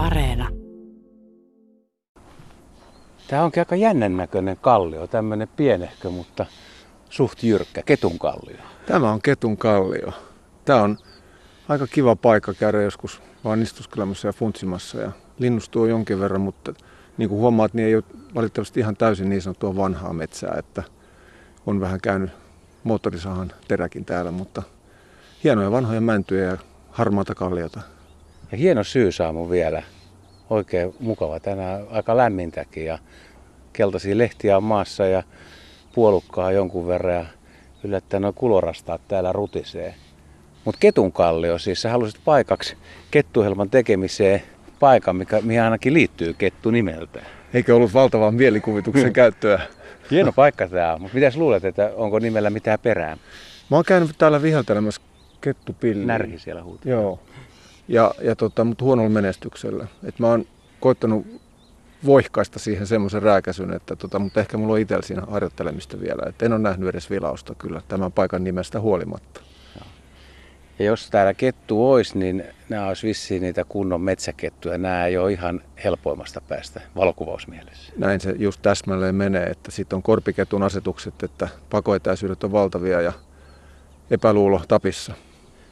Areena. Tämä onkin aika jännän näköinen kallio, tämmöinen pienehkö, mutta suht jyrkkä, ketun kallio. Tämä on ketun kallio. Tämä on aika kiva paikka käydä joskus vaan istuskelemassa ja funtsimassa ja linnustuu jonkin verran, mutta niin kuin huomaat, niin ei ole valitettavasti ihan täysin niin sanottua vanhaa metsää, että on vähän käynyt moottorisahan teräkin täällä, mutta hienoja vanhoja mäntyjä ja harmaata kalliota. Ja hieno syyssaamu vielä. Oikein mukava tänään, aika lämmintäkin ja keltaisia lehtiä on maassa ja puolukkaa jonkun verran ja yllättäen noin kulorastaat täällä rutisee. Mutta ketun kallio, siis sä halusit paikaksi kettuhelman tekemiseen paikan, mikä, mihin ainakin liittyy kettu nimeltä. Eikö ollut valtavaa mielikuvituksen käyttöä? Hieno paikka tämä on, mutta mitäs luulet, että onko nimellä mitään perää? Mä oon käynyt täällä viheltelemässä kettupilliä. Närhi siellä huutaa. Joo. Ja, ja tota, mutta huonolla menestyksellä. Et mä oon koittanut voihkaista siihen semmoisen rääkäsyn, että tota, mutta ehkä mulla on itsellä siinä harjoittelemista vielä. Et en ole nähnyt edes vilausta kyllä tämän paikan nimestä huolimatta. Ja jos täällä kettu olisi, niin nämä olisi vissiin niitä kunnon metsäkettuja. Nämä ei ole ihan helpoimmasta päästä valokuvausmielessä. Näin se just täsmälleen menee, että sitten on korpiketun asetukset, että pakoetäisyydet on valtavia ja epäluulo tapissa.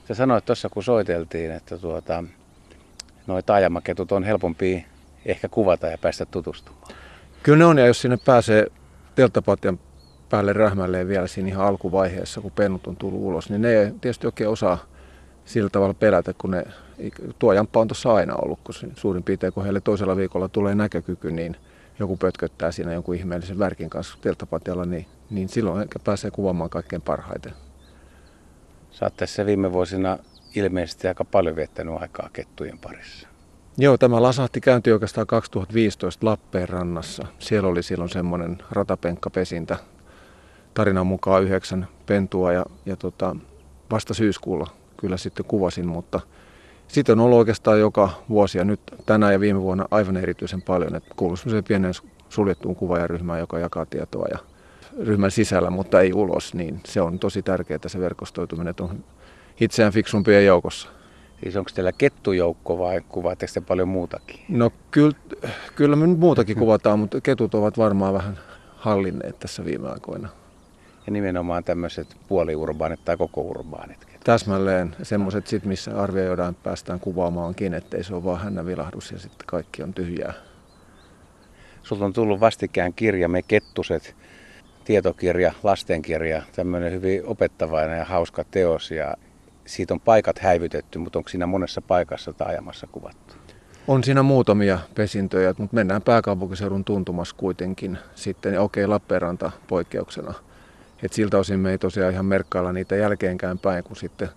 Sä sanoit tuossa, kun soiteltiin, että tuota, noi taajamaketut on helpompi ehkä kuvata ja päästä tutustumaan. Kyllä ne on, ja jos sinne pääsee telttapatjan päälle rähmälleen vielä siinä ihan alkuvaiheessa, kun pennut on tullut ulos, niin ne ei tietysti oikein osaa sillä tavalla pelätä, kun ne, tuo jamppa on tuossa aina ollut, kun suurin piirtein kun heille toisella viikolla tulee näkökyky, niin joku pötköttää siinä jonkun ihmeellisen värkin kanssa telttapatjalla, niin, niin silloin ehkä pääsee kuvaamaan kaikkein parhaiten. Sä oot tässä viime vuosina ilmeisesti aika paljon viettänyt aikaa kettujen parissa. Joo, tämä lasahti käynti oikeastaan 2015 Lappeenrannassa. Siellä oli silloin semmoinen ratapenkkapesintä. Tarinan mukaan yhdeksän pentua ja, ja tota, vasta syyskuulla kyllä sitten kuvasin, mutta sitten on ollut oikeastaan joka vuosi ja nyt tänä ja viime vuonna aivan erityisen paljon, että kuuluu semmoiseen pienen suljettuun kuvaajaryhmään, joka jakaa tietoa ja ryhmän sisällä, mutta ei ulos, niin se on tosi tärkeää se verkostoituminen, että on itseään fiksumpien joukossa. Siis onko teillä kettujoukko vai kuvaatteko te paljon muutakin? No kyllä, kyllä me nyt muutakin kuvataan, mutta ketut ovat varmaan vähän hallinneet tässä viime aikoina. Ja nimenomaan tämmöiset puoliurbaanit tai koko urbaanit? Täsmälleen semmoiset sit, missä arvioidaan päästään kuvaamaankin, ettei se ole vaan hännä vilahdus ja sitten kaikki on tyhjää. Sulta on tullut vastikään kirja Me kettuset, tietokirja, lastenkirja, tämmöinen hyvin opettavainen ja hauska teos ja siitä on paikat häivytetty, mutta onko siinä monessa paikassa taajamassa kuvattu? On siinä muutamia pesintöjä, mutta mennään pääkaupunkiseudun tuntumassa kuitenkin sitten. Okei, okay, Lappeenranta poikkeuksena. Et siltä osin me ei tosiaan ihan merkkailla niitä jälkeenkään päin, kun sitten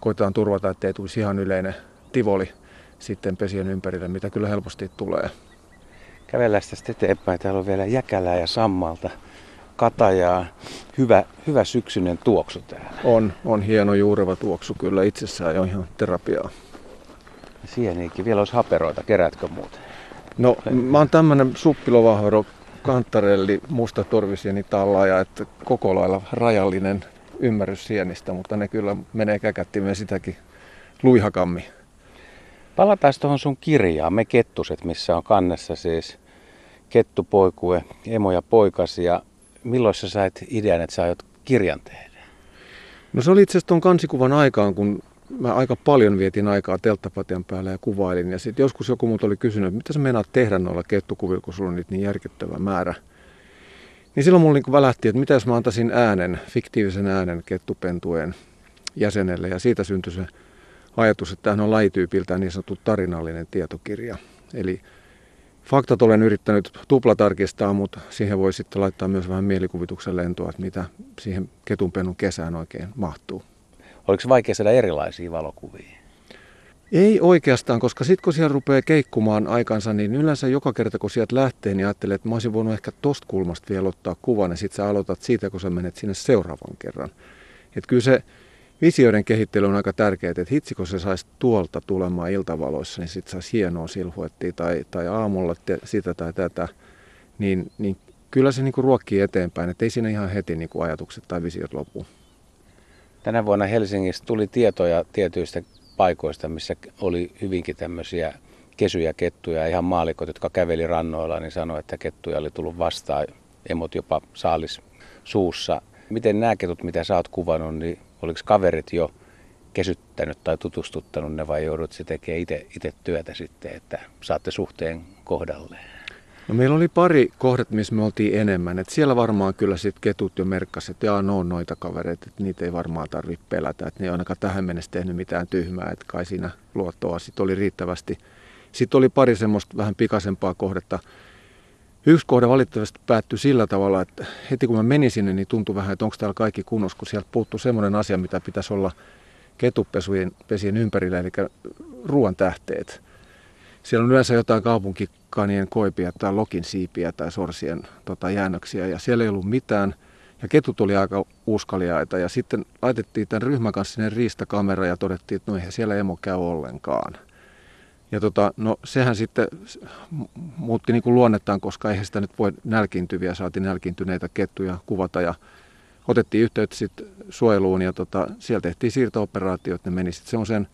koitetaan turvata, ettei tulisi ihan yleinen tivoli sitten pesien ympärille, mitä kyllä helposti tulee. Kävellään tästä eteenpäin. Täällä on vielä jäkälää ja sammalta katajaa. Hyvä, hyvä syksyinen tuoksu täällä. On, on hieno juureva tuoksu kyllä itsessään ja on ihan terapiaa. Sieniinkin. Vielä olisi haperoita. Keräätkö muuten? No mä oon tämmönen suppilovahvero kantarelli musta torvisieni tallaaja, että koko lailla rajallinen ymmärrys sienistä, mutta ne kyllä menee käkättimeen sitäkin luihakammi. Palataan tuohon sun kirjaan, Me kettuset, missä on kannessa siis kettupoikue, emo ja poikasi ja milloin sä sait idean, että sä aiot kirjan tehdä? No se oli itse asiassa tuon kansikuvan aikaan, kun mä aika paljon vietin aikaa telttapatjan päällä ja kuvailin. Ja sitten joskus joku muuta oli kysynyt, että mitä sä meinaat tehdä noilla kettukuvilla, kun sulla on niitä niin järkyttävä määrä. Niin silloin mulla niin välähti, että mitä jos mä antaisin äänen, fiktiivisen äänen kettupentueen jäsenelle. Ja siitä syntyi se ajatus, että tämähän on lajityypiltään niin sanottu tarinallinen tietokirja. Eli Faktat olen yrittänyt tuplatarkistaa, mutta siihen voi sitten laittaa myös vähän mielikuvituksen lentoa, että mitä siihen ketunpennun kesään oikein mahtuu. Oliko se vaikea saada erilaisia valokuvia? Ei oikeastaan, koska sitten kun siellä rupeaa keikkumaan aikansa, niin yleensä joka kerta kun sieltä lähtee, niin ajattelee, että mä olisin voinut ehkä tosta kulmasta vielä ottaa kuvan ja sitten sä aloitat siitä, kun sä menet sinne seuraavan kerran. Että kyllä se visioiden kehittely on aika tärkeää, että hitsi kun se saisi tuolta tulemaan iltavaloissa, niin sitten saisi hienoa silhuettia tai, tai aamulla te, sitä tai tätä, niin, niin kyllä se niinku ruokkii eteenpäin, että ei siinä ihan heti niinku ajatukset tai visiot lopu. Tänä vuonna Helsingissä tuli tietoja tietyistä paikoista, missä oli hyvinkin tämmöisiä kesyjä kettuja. Ihan maalikot, jotka käveli rannoilla, niin sanoi, että kettuja oli tullut vastaan, emot jopa saalis suussa. Miten nämä ketut, mitä sä oot kuvannut, niin oliko kaverit jo kesyttänyt tai tutustuttanut ne vai joudut se tekemään itse työtä sitten, että saatte suhteen kohdalleen? No meillä oli pari kohdet, missä me oltiin enemmän. Et siellä varmaan kyllä sitten ketut jo merkkasivat, että jaa, no on noita kavereita, että niitä ei varmaan tarvitse pelätä. Että ne ei ainakaan tähän mennessä tehnyt mitään tyhmää, että kai siinä luottoa sitten oli riittävästi. Sitten oli pari semmoista vähän pikasempaa kohdetta. Yksi kohde valitettavasti päättyi sillä tavalla, että heti kun mä menin sinne, niin tuntui vähän, että onko täällä kaikki kunnossa, kun sieltä puuttuu semmoinen asia, mitä pitäisi olla ketupesujen pesien ympärillä, eli ruoan tähteet. Siellä on yleensä jotain kaupunkikanien koipia tai lokin siipiä tai sorsien tota, jäännöksiä ja siellä ei ollut mitään. Ja ketut oli aika uskaliaita ja sitten laitettiin tämän ryhmän kanssa sinne riistakamera ja todettiin, että no eihän siellä emo käy ollenkaan. Ja tota, no sehän sitten muutti niin kuin luonnettaan, koska eihän sitä nyt voi nälkiintyviä, saatiin nälkiintyneitä kettuja kuvata. Ja otettiin yhteyttä sitten suojeluun ja tota, siellä tehtiin siirtooperaatiot, ne meni sitten semmoisen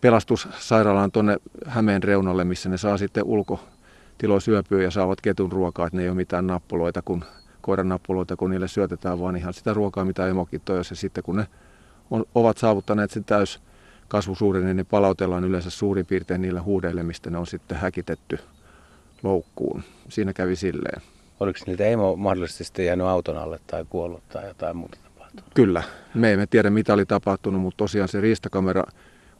pelastussairaalaan tuonne Hämeen reunalle, missä ne saa sitten ulkotiloissa syöpyä ja saavat ketun ruokaa, että ne ei ole mitään nappuloita, kun koiran nappuloita, kun niille syötetään vaan ihan sitä ruokaa, mitä emokin toi, ja sitten kun ne on, ovat saavuttaneet sen täys kasvusuuden, niin ne palautellaan yleensä suurin piirtein niillä huudeille, mistä ne on sitten häkitetty loukkuun. Siinä kävi silleen. Oliko niitä emo mahdollisesti sitten jäänyt auton alle tai kuollut tai jotain muuta tapahtunut? Kyllä. Me emme tiedä, mitä oli tapahtunut, mutta tosiaan se riistakamera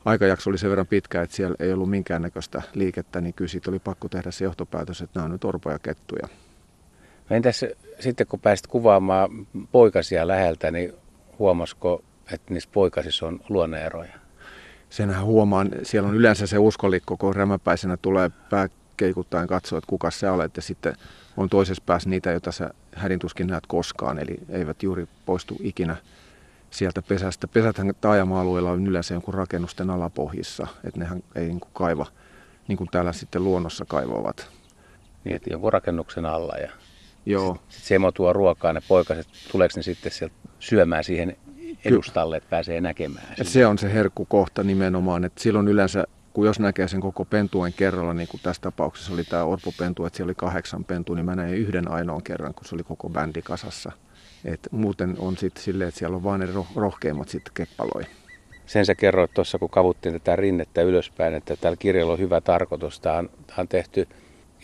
aikajakso oli sen verran pitkä, että siellä ei ollut minkäännäköistä liikettä, niin kyllä siitä oli pakko tehdä se johtopäätös, että nämä on nyt orpoja kettuja. No entäs sitten kun pääsit kuvaamaan poikasia läheltä, niin huomasiko, että niissä poikasissa on luonneeroja? Senhän huomaan, siellä on yleensä se uskolikko, kun rämäpäisenä tulee pää keikuttaen katsoa, että kuka sä olet, ja sitten on toisessa päässä niitä, joita sä hädintuskin näet koskaan, eli eivät juuri poistu ikinä sieltä pesästä. Pesäthän taajama-alueella on yleensä jonkun rakennusten alapohjissa, että nehän ei niin kuin kaiva, niin kuin täällä sitten luonnossa kaivavat. Niin, että jonkun rakennuksen alla ja Joo. Sitten se emo tuo ruokaa, ne poikaset, tuleeko ne sitten sieltä syömään siihen edustalle, että pääsee näkemään? Et se on se herkkukohta nimenomaan, että silloin yleensä kun jos näkee sen koko pentuen kerralla, niin kuin tässä tapauksessa oli tämä orpopentu, että siellä oli kahdeksan pentua, niin mä näin yhden ainoan kerran, kun se oli koko bändi kasassa. Et muuten on sitten silleen, että siellä on vain ne rohkeimmat sitten keppaloi. Sen sä kerroit tuossa, kun kavuttiin tätä rinnettä ylöspäin, että tällä kirjalla on hyvä tarkoitus. Tämä on, tämä on tehty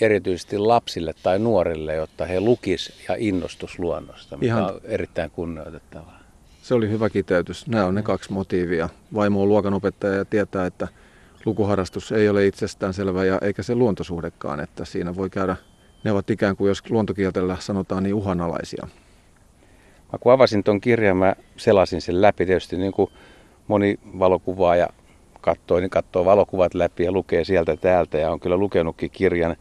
erityisesti lapsille tai nuorille, jotta he lukis ja innostus luonnosta, mikä Ihan... on erittäin kunnioitettavaa. Se oli hyvä kiteytys. Nämä on ne kaksi motiivia. Vaimo on luokanopettaja ja tietää, että lukuharrastus ei ole itsestäänselvä ja eikä se luontosuhdekaan, että siinä voi käydä, ne ovat ikään kuin, jos luontokieltellä sanotaan, niin uhanalaisia. Mä kun avasin tuon kirjan, mä selasin sen läpi. Tietysti niin kuin moni valokuvaaja katsoo, niin katsoo valokuvat läpi ja lukee sieltä täältä. Ja on kyllä lukenutkin kirjan.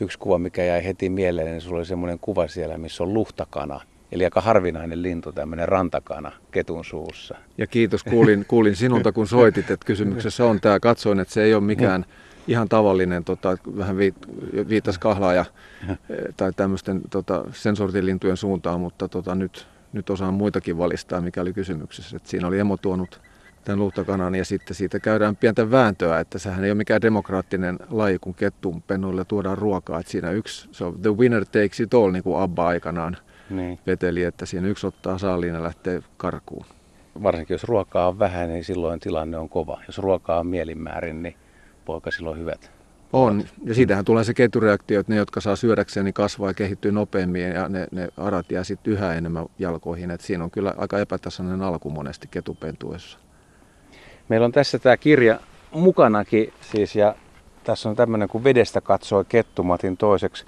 Yksi kuva, mikä jäi heti mieleen, niin sulla oli semmoinen kuva siellä, missä on luhtakana. Eli aika harvinainen lintu, tämmöinen rantakana ketun suussa. Ja kiitos, kuulin, kuulin sinulta kun soitit, että kysymyksessä on tämä. Katsoin, että se ei ole mikään ihan tavallinen, tota, vähän viit, viitas kahlaaja tai tämmöisten tota, sen sortin lintujen suuntaan, mutta tota, nyt, nyt osaan muitakin valistaa, mikä oli kysymyksessä. Et siinä oli emo tuonut tämän luhtakanan ja sitten siitä käydään pientä vääntöä, että sehän ei ole mikään demokraattinen laji, kun kettun pennuille tuodaan ruokaa. Et siinä yksi, so the winner takes it all, niin kuin Abba aikanaan niin. veteli, että siinä yksi ottaa saaliin ja lähtee karkuun. Varsinkin jos ruokaa on vähän, niin silloin tilanne on kova. Jos ruokaa on mielinmäärin, niin poika silloin hyvät. On, ja siitähän tulee se ketjureaktio, että ne, jotka saa syödäkseen, niin kasvaa ja kehittyy nopeammin ja ne, ne arat jää sitten yhä enemmän jalkoihin. Et siinä on kyllä aika epätasainen alku monesti ketupentuessa. Meillä on tässä tämä kirja mukanakin siis ja tässä on tämmöinen, kun vedestä katsoi kettumatin toiseksi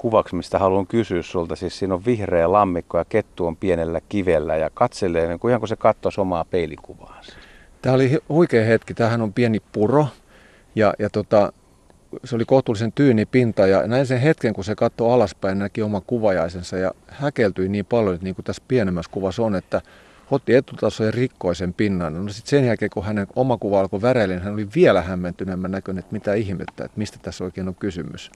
kuvaksi, mistä haluan kysyä sulta. Siis siinä on vihreä lammikko ja kettu on pienellä kivellä ja katselee niin kuin ihan kuin se katsoisi omaa peilikuvaansa. Tämä oli huikea hetki. Tämähän on pieni puro ja, ja tota, se oli kohtuullisen tyyni pinta ja näin sen hetken, kun se katsoi alaspäin, näki oman kuvajaisensa ja häkeltyi niin paljon, että niin kuin tässä pienemmässä kuvassa on, että otti etutaso ja rikkoi sen pinnan. No sitten sen jälkeen, kun hänen oma kuva alkoi väreillä, niin hän oli vielä hämmentyneemmän näköinen, että mitä ihmettä, että mistä tässä oikein on kysymys.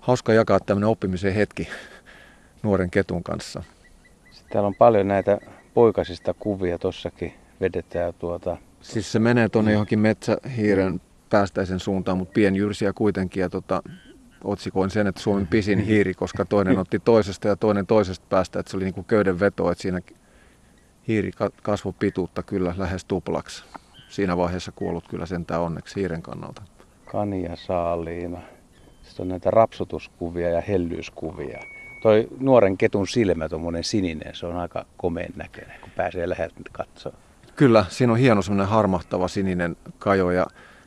Hauska jakaa tämmöinen oppimisen hetki nuoren ketun kanssa. Sitten täällä on paljon näitä poikasista kuvia, tossakin vedetään tuota... Siis se menee tuonne johonkin metsähiiren päästäisen suuntaan, mutta pienjyrsiä kuitenkin. Ja tota, otsikoin sen, että Suomen pisin hiiri, koska toinen otti toisesta ja toinen toisesta päästä, että se oli niin kuin köyden veto, että siinä hiiri kasvoi pituutta kyllä lähes tuplaksi. Siinä vaiheessa kuollut kyllä sentään onneksi hiiren kannalta. Kania saaliina. Sitten on näitä rapsutuskuvia ja hellyyskuvia. Toi nuoren ketun silmä, tuommoinen sininen, se on aika komeen näköinen, kun pääsee läheltä katsoa. Kyllä, siinä on hieno semmoinen harmahtava sininen kajo ja,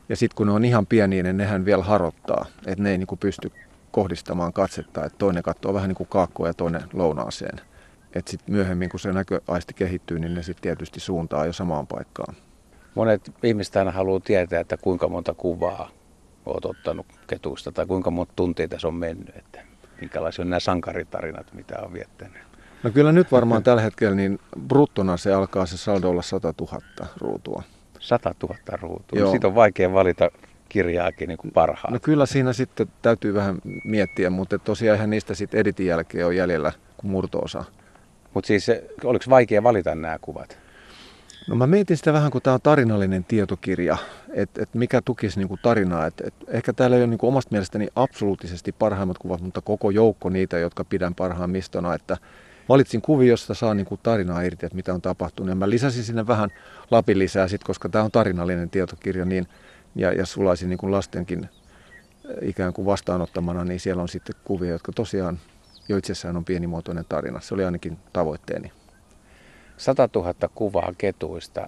ja sitten kun ne on ihan pieniä, niin nehän vielä harottaa, että ne ei niinku pysty kohdistamaan katsetta, että toinen katsoo vähän niin kuin kaakkoa ja toinen lounaaseen. Että sitten myöhemmin, kun se näköaisti kehittyy, niin ne sitten tietysti suuntaa jo samaan paikkaan. Monet ihmiset aina haluaa tietää, että kuinka monta kuvaa olet ottanut ketuista tai kuinka monta tuntia tässä on mennyt. Että minkälaisia on nämä sankaritarinat, mitä on viettänyt. No kyllä nyt varmaan tällä hetkellä niin bruttona se alkaa se saldo olla 100 000 ruutua. 100 000 ruutua. Joo. Siitä on vaikea valita kirjaakin niin parhaan. No kyllä siinä sitten täytyy vähän miettiä, mutta tosiaan ihan niistä sitten editin jälkeen on jäljellä murtoosa. Mutta siis oliko vaikea valita nämä kuvat? No mä mietin sitä vähän, kun tämä on tarinallinen tietokirja, että et mikä tukisi niinku tarinaa. Et, et ehkä täällä ei ole niinku omasta mielestäni absoluuttisesti parhaimmat kuvat, mutta koko joukko niitä, jotka pidän parhaimmistona. Että valitsin kuvia, josta saa niinku tarinaa irti, että mitä on tapahtunut. Ja mä lisäsin sinne vähän lapin lisää, sit, koska tämä on tarinallinen tietokirja, niin, ja, ja sulaisin niinku lastenkin eh, ikään kuin vastaanottamana, niin siellä on sitten kuvia, jotka tosiaan jo itsessään on pienimuotoinen tarina. Se oli ainakin tavoitteeni. 100 000 kuvaa ketuista,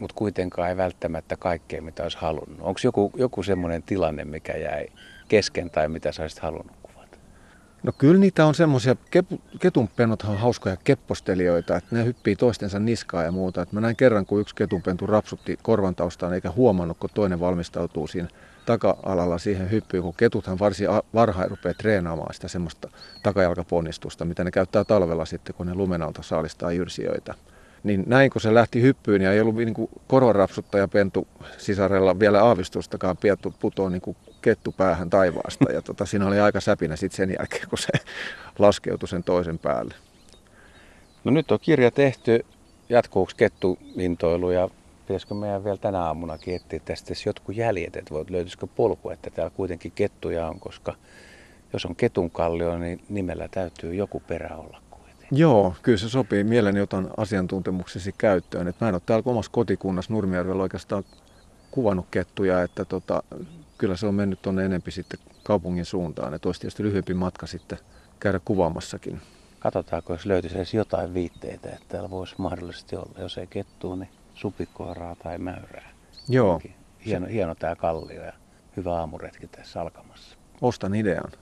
mutta kuitenkaan ei välttämättä kaikkea, mitä olisi halunnut. Onko joku, joku semmoinen tilanne, mikä jäi kesken tai mitä sä olisit halunnut kuvata? No kyllä niitä on semmoisia, ketunpennothan on hauskoja keppostelijoita, että ne hyppii toistensa niskaa ja muuta. Et mä näin kerran, kun yksi ketunpentu rapsutti korvan taustaan eikä huomannut, kun toinen valmistautuu siinä taka-alalla siihen hyppyyn, kun ketuthan varsin varhain rupeaa treenaamaan sitä semmoista takajalkaponnistusta, mitä ne käyttää talvella sitten, kun ne lumenalta saalistaa jyrsijöitä. Niin näin kun se lähti hyppyyn ja ei ollut niin korvanrapsuttaja pentu sisarella vielä aavistustakaan piettu putoa niin kuin kettu päähän taivaasta. Ja tota, siinä oli aika säpinä sitten sen jälkeen, kun se laskeutui sen toisen päälle. No nyt on kirja tehty. Jatkuuko kettuintoilu ja pitäisikö meidän vielä tänä aamuna etsiä tästä jotkut jäljet, että löytyisikö polku, että täällä kuitenkin kettuja on, koska jos on ketun kallio, niin nimellä täytyy joku perä olla kuitenkin. Joo, kyllä se sopii. Mielelläni otan asiantuntemuksesi käyttöön. Et mä en ole täällä omassa kotikunnassa Nurmijärvellä oikeastaan kuvannut kettuja, että tota, kyllä se on mennyt tuonne enempi sitten kaupungin suuntaan. Että olisi tietysti lyhyempi matka sitten käydä kuvaamassakin. Katsotaanko, jos löytyisi edes jotain viitteitä, että täällä voisi mahdollisesti olla, jos ei kettua, niin supikoiraa tai mäyrää. Joo. Hieno, hieno tämä kallio ja hyvä aamuretki tässä alkamassa. Ostan idean.